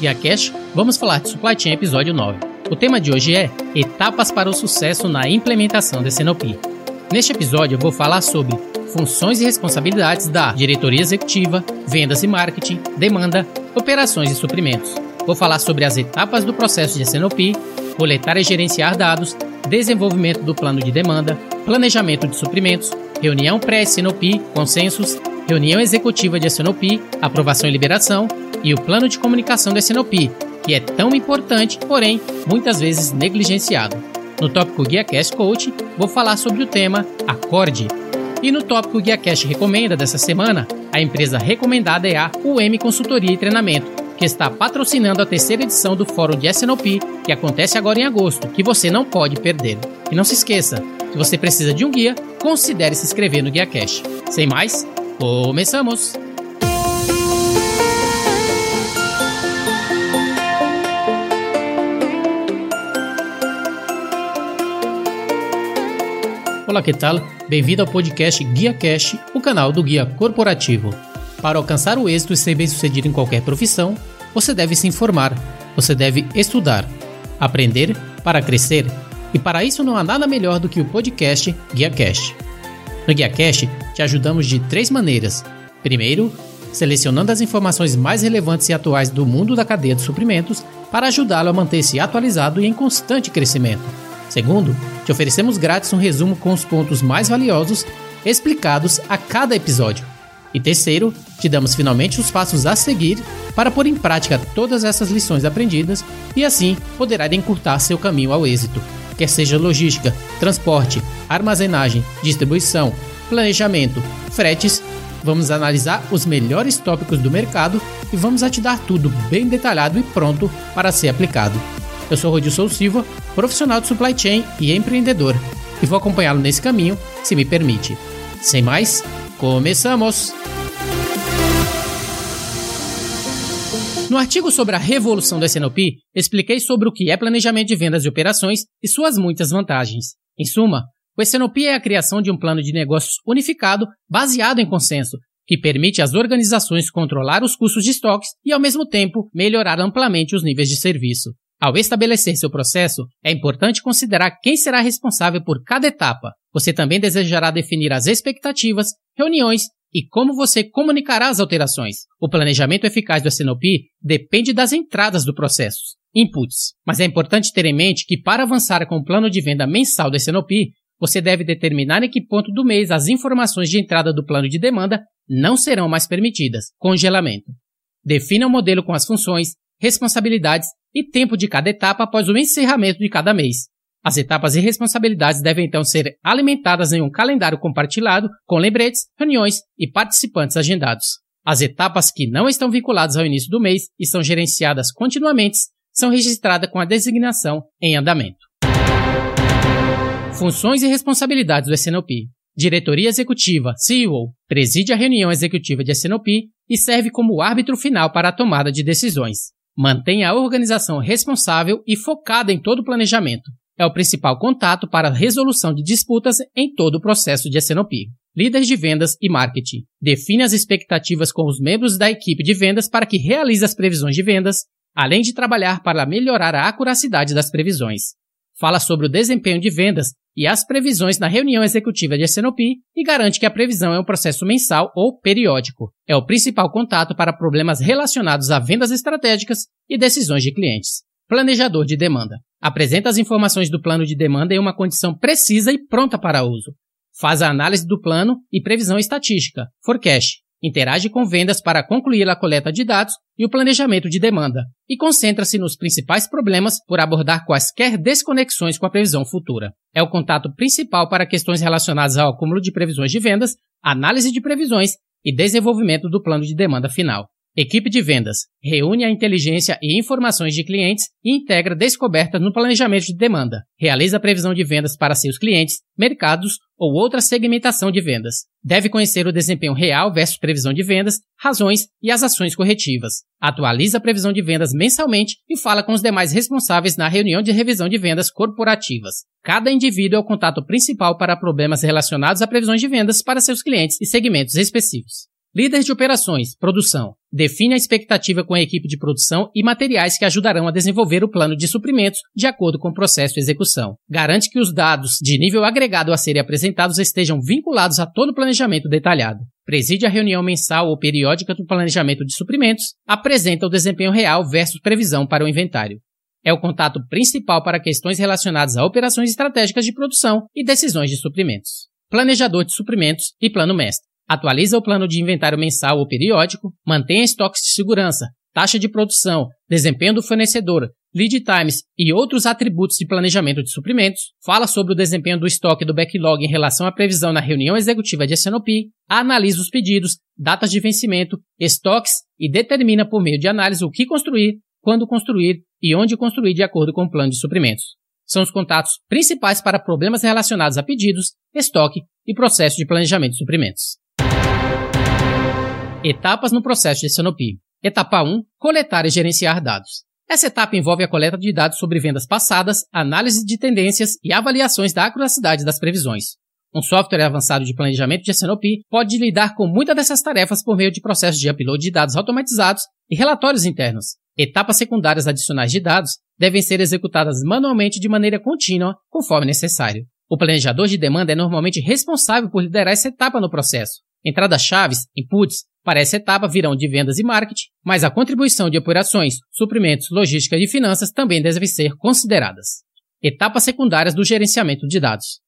E a Cash, vamos falar de Supply Chain episódio 9. O tema de hoje é Etapas para o sucesso na implementação da SNOP. Neste episódio eu vou falar sobre funções e responsabilidades da diretoria executiva, vendas e marketing, demanda, operações e suprimentos. Vou falar sobre as etapas do processo de SNOP, coletar e gerenciar dados, desenvolvimento do plano de demanda, planejamento de suprimentos, reunião pré-SNOP, consensos, reunião executiva de SNOP, aprovação e liberação e o plano de comunicação do SNOP, que é tão importante, porém muitas vezes negligenciado. No tópico Guia Cast Coach, vou falar sobre o tema Acorde. E no tópico Guia Cast Recomenda dessa semana, a empresa recomendada é a UM Consultoria e Treinamento, que está patrocinando a terceira edição do Fórum de SNOP, que acontece agora em agosto, que você não pode perder. E não se esqueça, se você precisa de um guia, considere se inscrever no Guia Cash. Sem mais, começamos! Olá, que tal? Bem-vindo ao podcast Guia Cash, o canal do Guia Corporativo. Para alcançar o êxito e ser bem-sucedido em qualquer profissão, você deve se informar, você deve estudar, aprender para crescer. E para isso não há nada melhor do que o podcast GuiaCast. No GuiaCast te ajudamos de três maneiras. Primeiro, selecionando as informações mais relevantes e atuais do mundo da cadeia de suprimentos para ajudá-lo a manter-se atualizado e em constante crescimento. Segundo, te oferecemos grátis um resumo com os pontos mais valiosos explicados a cada episódio. E terceiro, te damos finalmente os passos a seguir para pôr em prática todas essas lições aprendidas e assim poderá encurtar seu caminho ao êxito, quer seja logística, transporte, armazenagem, distribuição, planejamento, fretes. Vamos analisar os melhores tópicos do mercado e vamos te dar tudo bem detalhado e pronto para ser aplicado. Eu sou Rodilson Silva, profissional de supply chain e empreendedor, e vou acompanhá-lo nesse caminho, se me permite. Sem mais, começamos! No artigo sobre a revolução do SNOP, expliquei sobre o que é planejamento de vendas e operações e suas muitas vantagens. Em suma, o SNOP é a criação de um plano de negócios unificado baseado em consenso, que permite às organizações controlar os custos de estoques e, ao mesmo tempo, melhorar amplamente os níveis de serviço. Ao estabelecer seu processo, é importante considerar quem será responsável por cada etapa. Você também desejará definir as expectativas, reuniões e como você comunicará as alterações. O planejamento eficaz do SNOP depende das entradas do processo, inputs. Mas é importante ter em mente que para avançar com o plano de venda mensal do SNOP, você deve determinar em que ponto do mês as informações de entrada do plano de demanda não serão mais permitidas. Congelamento. Defina o um modelo com as funções, responsabilidades e tempo de cada etapa após o encerramento de cada mês. As etapas e responsabilidades devem então ser alimentadas em um calendário compartilhado com lembretes, reuniões e participantes agendados. As etapas que não estão vinculadas ao início do mês e são gerenciadas continuamente são registradas com a designação em andamento. Funções e responsabilidades do SNOP. Diretoria Executiva, CEO, preside a reunião executiva de SNOP e serve como árbitro final para a tomada de decisões. Mantém a organização responsável e focada em todo o planejamento é o principal contato para a resolução de disputas em todo o processo de SNOP. Líder de vendas e marketing. Define as expectativas com os membros da equipe de vendas para que realize as previsões de vendas, além de trabalhar para melhorar a acuracidade das previsões. Fala sobre o desempenho de vendas e as previsões na reunião executiva de SNOP e garante que a previsão é um processo mensal ou periódico. É o principal contato para problemas relacionados a vendas estratégicas e decisões de clientes. Planejador de demanda. Apresenta as informações do plano de demanda em uma condição precisa e pronta para uso. Faz a análise do plano e previsão estatística, forecast. Interage com vendas para concluir a coleta de dados e o planejamento de demanda. E concentra-se nos principais problemas por abordar quaisquer desconexões com a previsão futura. É o contato principal para questões relacionadas ao acúmulo de previsões de vendas, análise de previsões e desenvolvimento do plano de demanda final. Equipe de vendas reúne a inteligência e informações de clientes e integra descobertas no planejamento de demanda. Realiza previsão de vendas para seus clientes, mercados ou outra segmentação de vendas. Deve conhecer o desempenho real versus previsão de vendas, razões e as ações corretivas. Atualiza a previsão de vendas mensalmente e fala com os demais responsáveis na reunião de revisão de vendas corporativas. Cada indivíduo é o contato principal para problemas relacionados a previsões de vendas para seus clientes e segmentos específicos. Líder de operações, produção. Define a expectativa com a equipe de produção e materiais que ajudarão a desenvolver o plano de suprimentos de acordo com o processo de execução. Garante que os dados de nível agregado a serem apresentados estejam vinculados a todo o planejamento detalhado. Preside a reunião mensal ou periódica do planejamento de suprimentos. Apresenta o desempenho real versus previsão para o inventário. É o contato principal para questões relacionadas a operações estratégicas de produção e decisões de suprimentos. Planejador de suprimentos e plano mestre atualiza o plano de inventário mensal ou periódico, mantém estoques de segurança, taxa de produção, desempenho do fornecedor, lead times e outros atributos de planejamento de suprimentos, fala sobre o desempenho do estoque do backlog em relação à previsão na reunião executiva de SNOP, analisa os pedidos, datas de vencimento, estoques e determina por meio de análise o que construir, quando construir e onde construir de acordo com o plano de suprimentos. São os contatos principais para problemas relacionados a pedidos, estoque e processo de planejamento de suprimentos. Etapas no processo de SNOP. Etapa 1. Coletar e gerenciar dados. Essa etapa envolve a coleta de dados sobre vendas passadas, análise de tendências e avaliações da acuracidade das previsões. Um software avançado de planejamento de SNOP pode lidar com muitas dessas tarefas por meio de processos de upload de dados automatizados e relatórios internos. Etapas secundárias adicionais de dados devem ser executadas manualmente de maneira contínua, conforme necessário. O planejador de demanda é normalmente responsável por liderar essa etapa no processo. Entradas chaves, inputs, para essa etapa virão de vendas e marketing, mas a contribuição de operações, suprimentos, logística e finanças também devem ser consideradas. Etapas secundárias do gerenciamento de dados.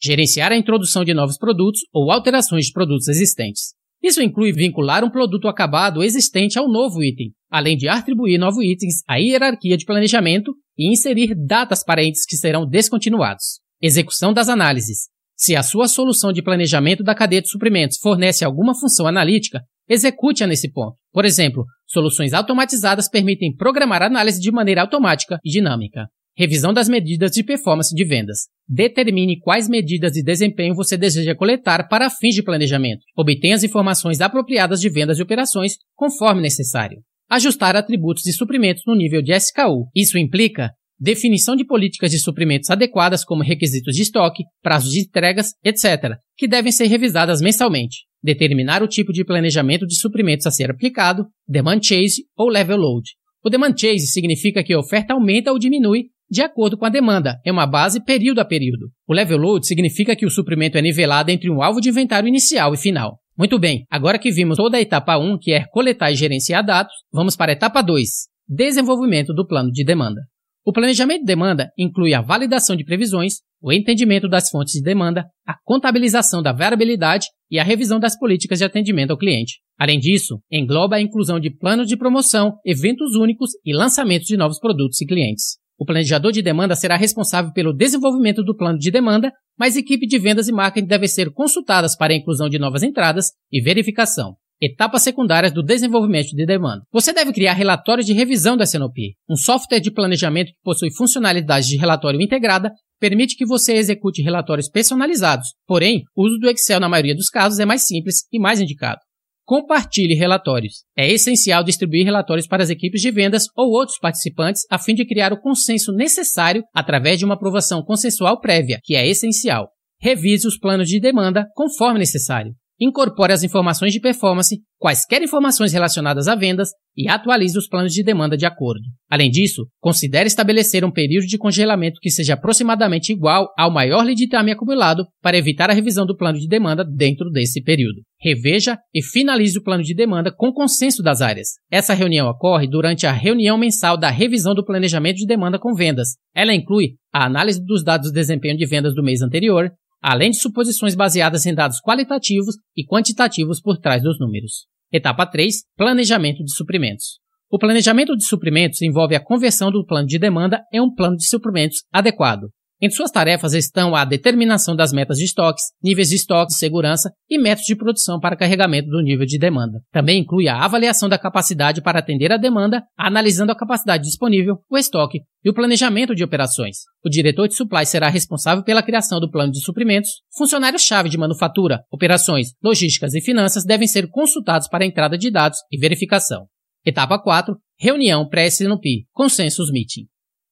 Gerenciar a introdução de novos produtos ou alterações de produtos existentes. Isso inclui vincular um produto acabado existente ao novo item, além de atribuir novos itens à hierarquia de planejamento e inserir datas para entes que serão descontinuados. Execução das análises. Se a sua solução de planejamento da cadeia de suprimentos fornece alguma função analítica, execute-a nesse ponto. Por exemplo, soluções automatizadas permitem programar análise de maneira automática e dinâmica. Revisão das medidas de performance de vendas. Determine quais medidas de desempenho você deseja coletar para fins de planejamento. Obtenha as informações apropriadas de vendas e operações conforme necessário. Ajustar atributos de suprimentos no nível de SKU. Isso implica definição de políticas de suprimentos adequadas como requisitos de estoque, prazos de entregas, etc., que devem ser revisadas mensalmente. Determinar o tipo de planejamento de suprimentos a ser aplicado, demand chase ou level load. O demand chase significa que a oferta aumenta ou diminui de acordo com a demanda, é uma base período a período. O level load significa que o suprimento é nivelado entre um alvo de inventário inicial e final. Muito bem, agora que vimos toda a etapa 1, que é coletar e gerenciar dados, vamos para a etapa 2, desenvolvimento do plano de demanda. O planejamento de demanda inclui a validação de previsões, o entendimento das fontes de demanda, a contabilização da variabilidade e a revisão das políticas de atendimento ao cliente. Além disso, engloba a inclusão de planos de promoção, eventos únicos e lançamentos de novos produtos e clientes. O planejador de demanda será responsável pelo desenvolvimento do plano de demanda, mas equipe de vendas e marketing devem ser consultadas para a inclusão de novas entradas e verificação. Etapas secundárias do desenvolvimento de demanda. Você deve criar relatórios de revisão da SNOP. Um software de planejamento que possui funcionalidades de relatório integrada permite que você execute relatórios personalizados. Porém, o uso do Excel na maioria dos casos é mais simples e mais indicado. Compartilhe relatórios. É essencial distribuir relatórios para as equipes de vendas ou outros participantes a fim de criar o consenso necessário através de uma aprovação consensual prévia, que é essencial. Revise os planos de demanda conforme necessário incorpore as informações de performance, quaisquer informações relacionadas a vendas e atualize os planos de demanda de acordo. Além disso, considere estabelecer um período de congelamento que seja aproximadamente igual ao maior lead time acumulado para evitar a revisão do plano de demanda dentro desse período. Reveja e finalize o plano de demanda com consenso das áreas. Essa reunião ocorre durante a reunião mensal da revisão do planejamento de demanda com vendas. Ela inclui a análise dos dados de desempenho de vendas do mês anterior, além de suposições baseadas em dados qualitativos e quantitativos por trás dos números. Etapa 3. Planejamento de suprimentos. O planejamento de suprimentos envolve a conversão do plano de demanda em um plano de suprimentos adequado. Entre suas tarefas estão a determinação das metas de estoques, níveis de estoque de segurança e métodos de produção para carregamento do nível de demanda. Também inclui a avaliação da capacidade para atender a demanda, analisando a capacidade disponível, o estoque e o planejamento de operações. O diretor de supply será responsável pela criação do plano de suprimentos. Funcionários-chave de manufatura, operações, logísticas e finanças devem ser consultados para a entrada de dados e verificação. Etapa 4. Reunião pré-SNOP, Consensus Meeting.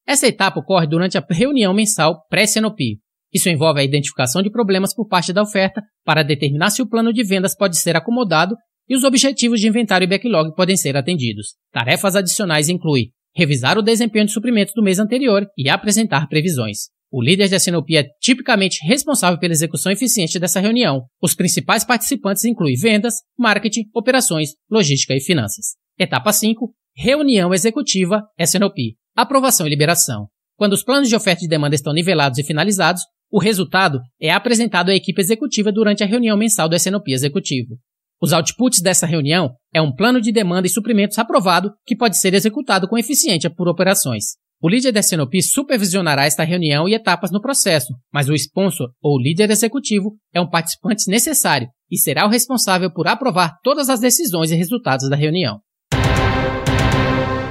Essa etapa ocorre durante a reunião mensal pré-CNOP. Isso envolve a identificação de problemas por parte da oferta para determinar se o plano de vendas pode ser acomodado e os objetivos de inventário e backlog podem ser atendidos. Tarefas adicionais incluem revisar o desempenho de suprimentos do mês anterior e apresentar previsões. O líder de SNOP é tipicamente responsável pela execução eficiente dessa reunião. Os principais participantes incluem vendas, marketing, operações, logística e finanças. Etapa 5. Reunião executiva SNOP. Aprovação e liberação. Quando os planos de oferta e demanda estão nivelados e finalizados, o resultado é apresentado à equipe executiva durante a reunião mensal do SNOP executivo. Os outputs dessa reunião é um plano de demanda e suprimentos aprovado que pode ser executado com eficiência por operações. O líder da SNOP supervisionará esta reunião e etapas no processo, mas o sponsor ou líder executivo é um participante necessário e será o responsável por aprovar todas as decisões e resultados da reunião.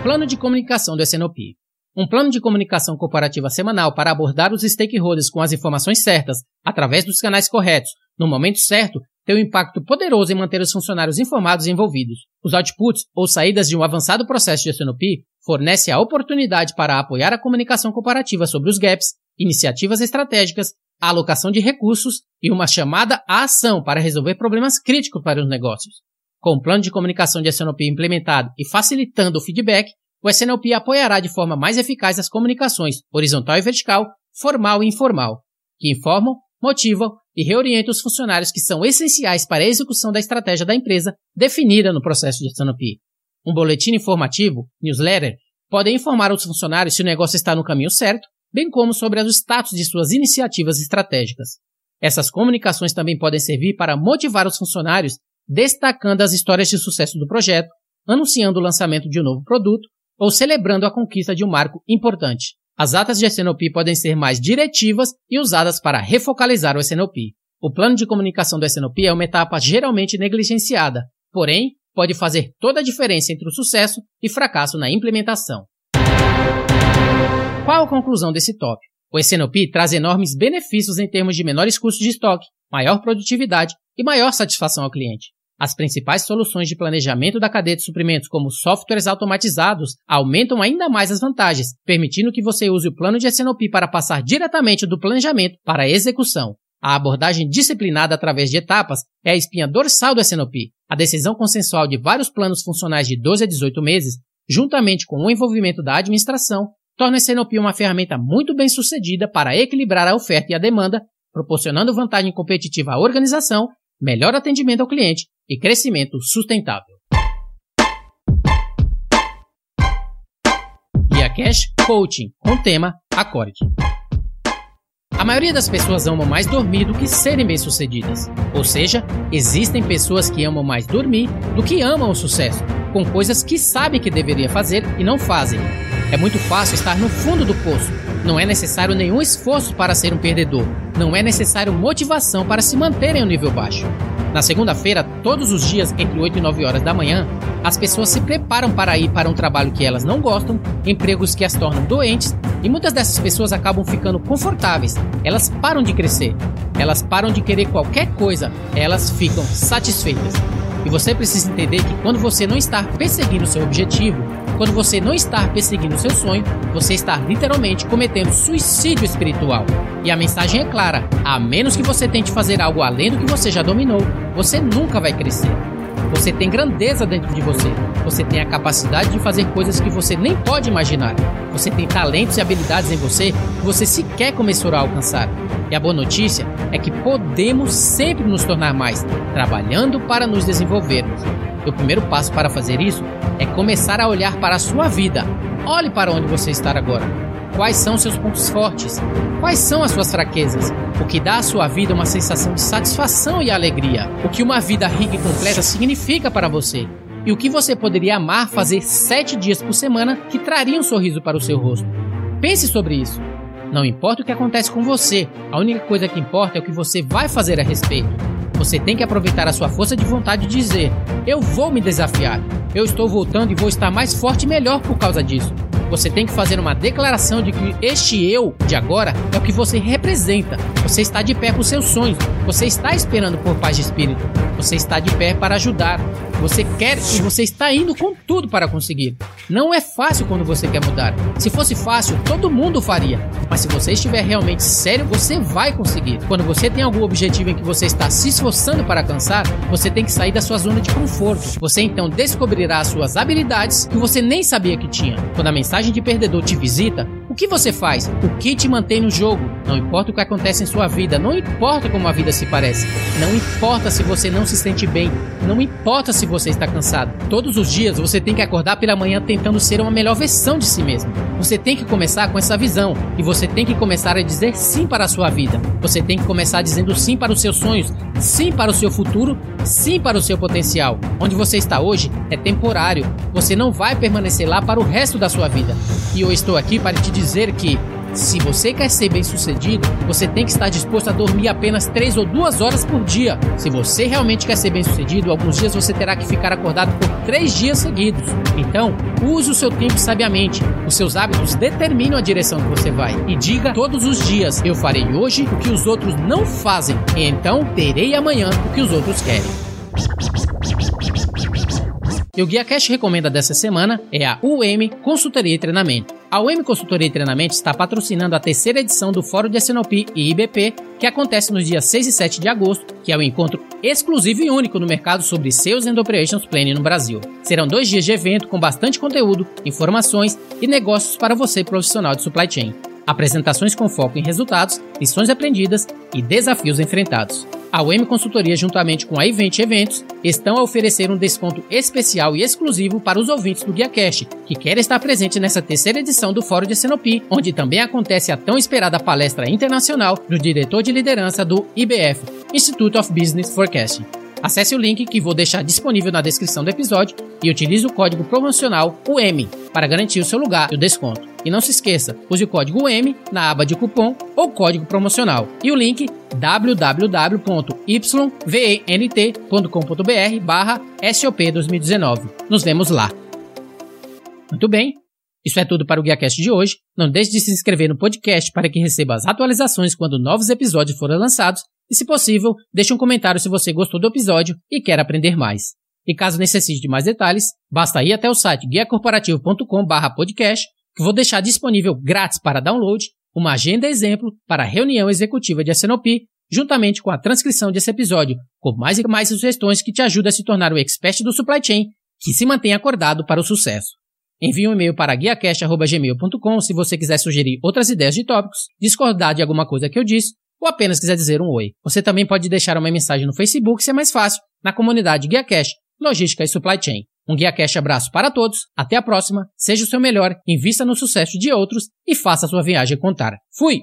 Plano de comunicação do SNOP. Um plano de comunicação corporativa semanal para abordar os stakeholders com as informações certas, através dos canais corretos, no momento certo, tem um impacto poderoso em manter os funcionários informados e envolvidos. Os outputs ou saídas de um avançado processo de SNOP fornece a oportunidade para apoiar a comunicação comparativa sobre os gaps, iniciativas estratégicas, a alocação de recursos e uma chamada à ação para resolver problemas críticos para os negócios. Com o plano de comunicação de SNOP implementado e facilitando o feedback, o SNOP apoiará de forma mais eficaz as comunicações horizontal e vertical, formal e informal, que informam, motivam e reorienta os funcionários que são essenciais para a execução da estratégia da empresa definida no processo de SNOP. Um boletim informativo, newsletter, pode informar os funcionários se o negócio está no caminho certo, bem como sobre o status de suas iniciativas estratégicas. Essas comunicações também podem servir para motivar os funcionários, destacando as histórias de sucesso do projeto, anunciando o lançamento de um novo produto ou celebrando a conquista de um marco importante. As atas de SNOP podem ser mais diretivas e usadas para refocalizar o SNOP. O plano de comunicação do SNOP é uma etapa geralmente negligenciada, porém, pode fazer toda a diferença entre o sucesso e fracasso na implementação. Qual a conclusão desse tópico? O SNOP traz enormes benefícios em termos de menores custos de estoque, maior produtividade e maior satisfação ao cliente. As principais soluções de planejamento da cadeia de suprimentos, como softwares automatizados, aumentam ainda mais as vantagens, permitindo que você use o plano de SNOP para passar diretamente do planejamento para a execução. A abordagem disciplinada através de etapas é a espinha dorsal do SNOP. A decisão consensual de vários planos funcionais de 12 a 18 meses, juntamente com o envolvimento da administração, torna o SNOP uma ferramenta muito bem sucedida para equilibrar a oferta e a demanda, proporcionando vantagem competitiva à organização, melhor atendimento ao cliente e crescimento sustentável. Guia Cash Coaching com tema Acorde. A maioria das pessoas amam mais dormir do que serem bem-sucedidas. Ou seja, existem pessoas que amam mais dormir do que amam o sucesso, com coisas que sabem que deveria fazer e não fazem. É muito fácil estar no fundo do poço. Não é necessário nenhum esforço para ser um perdedor. Não é necessário motivação para se manter em um nível baixo. Na segunda-feira, todos os dias, entre 8 e 9 horas da manhã, as pessoas se preparam para ir para um trabalho que elas não gostam, empregos que as tornam doentes, e muitas dessas pessoas acabam ficando confortáveis. Elas param de crescer, elas param de querer qualquer coisa, elas ficam satisfeitas. E você precisa entender que quando você não está perseguindo seu objetivo, quando você não está perseguindo seu sonho, você está literalmente cometendo suicídio espiritual. E a mensagem é clara: a menos que você tente fazer algo além do que você já dominou, você nunca vai crescer. Você tem grandeza dentro de você. Você tem a capacidade de fazer coisas que você nem pode imaginar. Você tem talentos e habilidades em você que você sequer começou a alcançar. E a boa notícia é que podemos sempre nos tornar mais, trabalhando para nos desenvolvermos. O primeiro passo para fazer isso é começar a olhar para a sua vida. Olhe para onde você está agora. Quais são seus pontos fortes? Quais são as suas fraquezas? O que dá à sua vida uma sensação de satisfação e alegria? O que uma vida rica e completa significa para você? E o que você poderia amar fazer sete dias por semana que traria um sorriso para o seu rosto? Pense sobre isso. Não importa o que acontece com você, a única coisa que importa é o que você vai fazer a respeito. Você tem que aproveitar a sua força de vontade e dizer: Eu vou me desafiar. Eu estou voltando e vou estar mais forte e melhor por causa disso. Você tem que fazer uma declaração de que este eu de agora é o que você representa, Você está de pé com seus sonhos. Você está esperando por paz de espírito. Você está de pé para ajudar. Você quer e você está indo com tudo para conseguir. Não é fácil quando você quer mudar. Se fosse fácil, todo mundo faria. Mas se você estiver realmente sério, você vai conseguir. Quando você tem algum objetivo em que você está se esforçando para alcançar, você tem que sair da sua zona de conforto. Você então descobrirá as suas habilidades que você nem sabia que tinha. Quando a mensagem de perdedor te visita, o que você faz? O que te mantém no jogo? Não importa o que acontece em sua vida, não importa como a vida se parece, não importa se você não se sente bem, não importa se você está cansado. Todos os dias você tem que acordar pela manhã tentando ser uma melhor versão de si mesmo. Você tem que começar com essa visão e você tem que começar a dizer sim para a sua vida. Você tem que começar dizendo sim para os seus sonhos, sim para o seu futuro, sim para o seu potencial. Onde você está hoje é temporário. Você não vai permanecer lá para o resto da sua vida. E eu estou aqui para te dizer que se você quer ser bem sucedido, você tem que estar disposto a dormir apenas 3 ou 2 horas por dia. Se você realmente quer ser bem sucedido, alguns dias você terá que ficar acordado por 3 dias seguidos. Então, use o seu tempo sabiamente. Os seus hábitos determinam a direção que você vai. E diga todos os dias: Eu farei hoje o que os outros não fazem, e então terei amanhã o que os outros querem. E o Guia Cash recomenda dessa semana é a UM Consultoria e Treinamento. A UM Consultoria e Treinamento está patrocinando a terceira edição do Fórum de SNOP e IBP, que acontece nos dias 6 e 7 de agosto, que é um encontro exclusivo e único no mercado sobre Sales and Operations Planning no Brasil. Serão dois dias de evento com bastante conteúdo, informações e negócios para você profissional de supply chain. Apresentações com foco em resultados, lições aprendidas e desafios enfrentados. A UM Consultoria, juntamente com a Event Eventos, estão a oferecer um desconto especial e exclusivo para os ouvintes do Guia Cash, que querem estar presente nessa terceira edição do Fórum de Senopi, onde também acontece a tão esperada palestra internacional do diretor de liderança do IBF, Institute of Business Forecasting. Acesse o link que vou deixar disponível na descrição do episódio e utilize o código promocional UM para garantir o seu lugar e o desconto. E não se esqueça, use o código UM na aba de cupom ou código promocional e o link www.yvnt.com.br barra SOP 2019. Nos vemos lá. Muito bem, isso é tudo para o GuiaCast de hoje. Não deixe de se inscrever no podcast para que receba as atualizações quando novos episódios forem lançados e, se possível, deixe um comentário se você gostou do episódio e quer aprender mais. E caso necessite de mais detalhes, basta ir até o site guiacorporativo.com/podcast, vou deixar disponível grátis para download uma agenda exemplo para a reunião executiva de SNOP, juntamente com a transcrição desse episódio, com mais e mais sugestões que te ajudam a se tornar o expert do supply chain que se mantém acordado para o sucesso. Envie um e-mail para guiacast.gmail.com se você quiser sugerir outras ideias de tópicos, discordar de alguma coisa que eu disse ou apenas quiser dizer um oi. Você também pode deixar uma mensagem no Facebook, se é mais fácil, na comunidade Guia Cash, Logística e Supply Chain. Um Guia Cash abraço para todos, até a próxima, seja o seu melhor, invista no sucesso de outros e faça a sua viagem contar. Fui!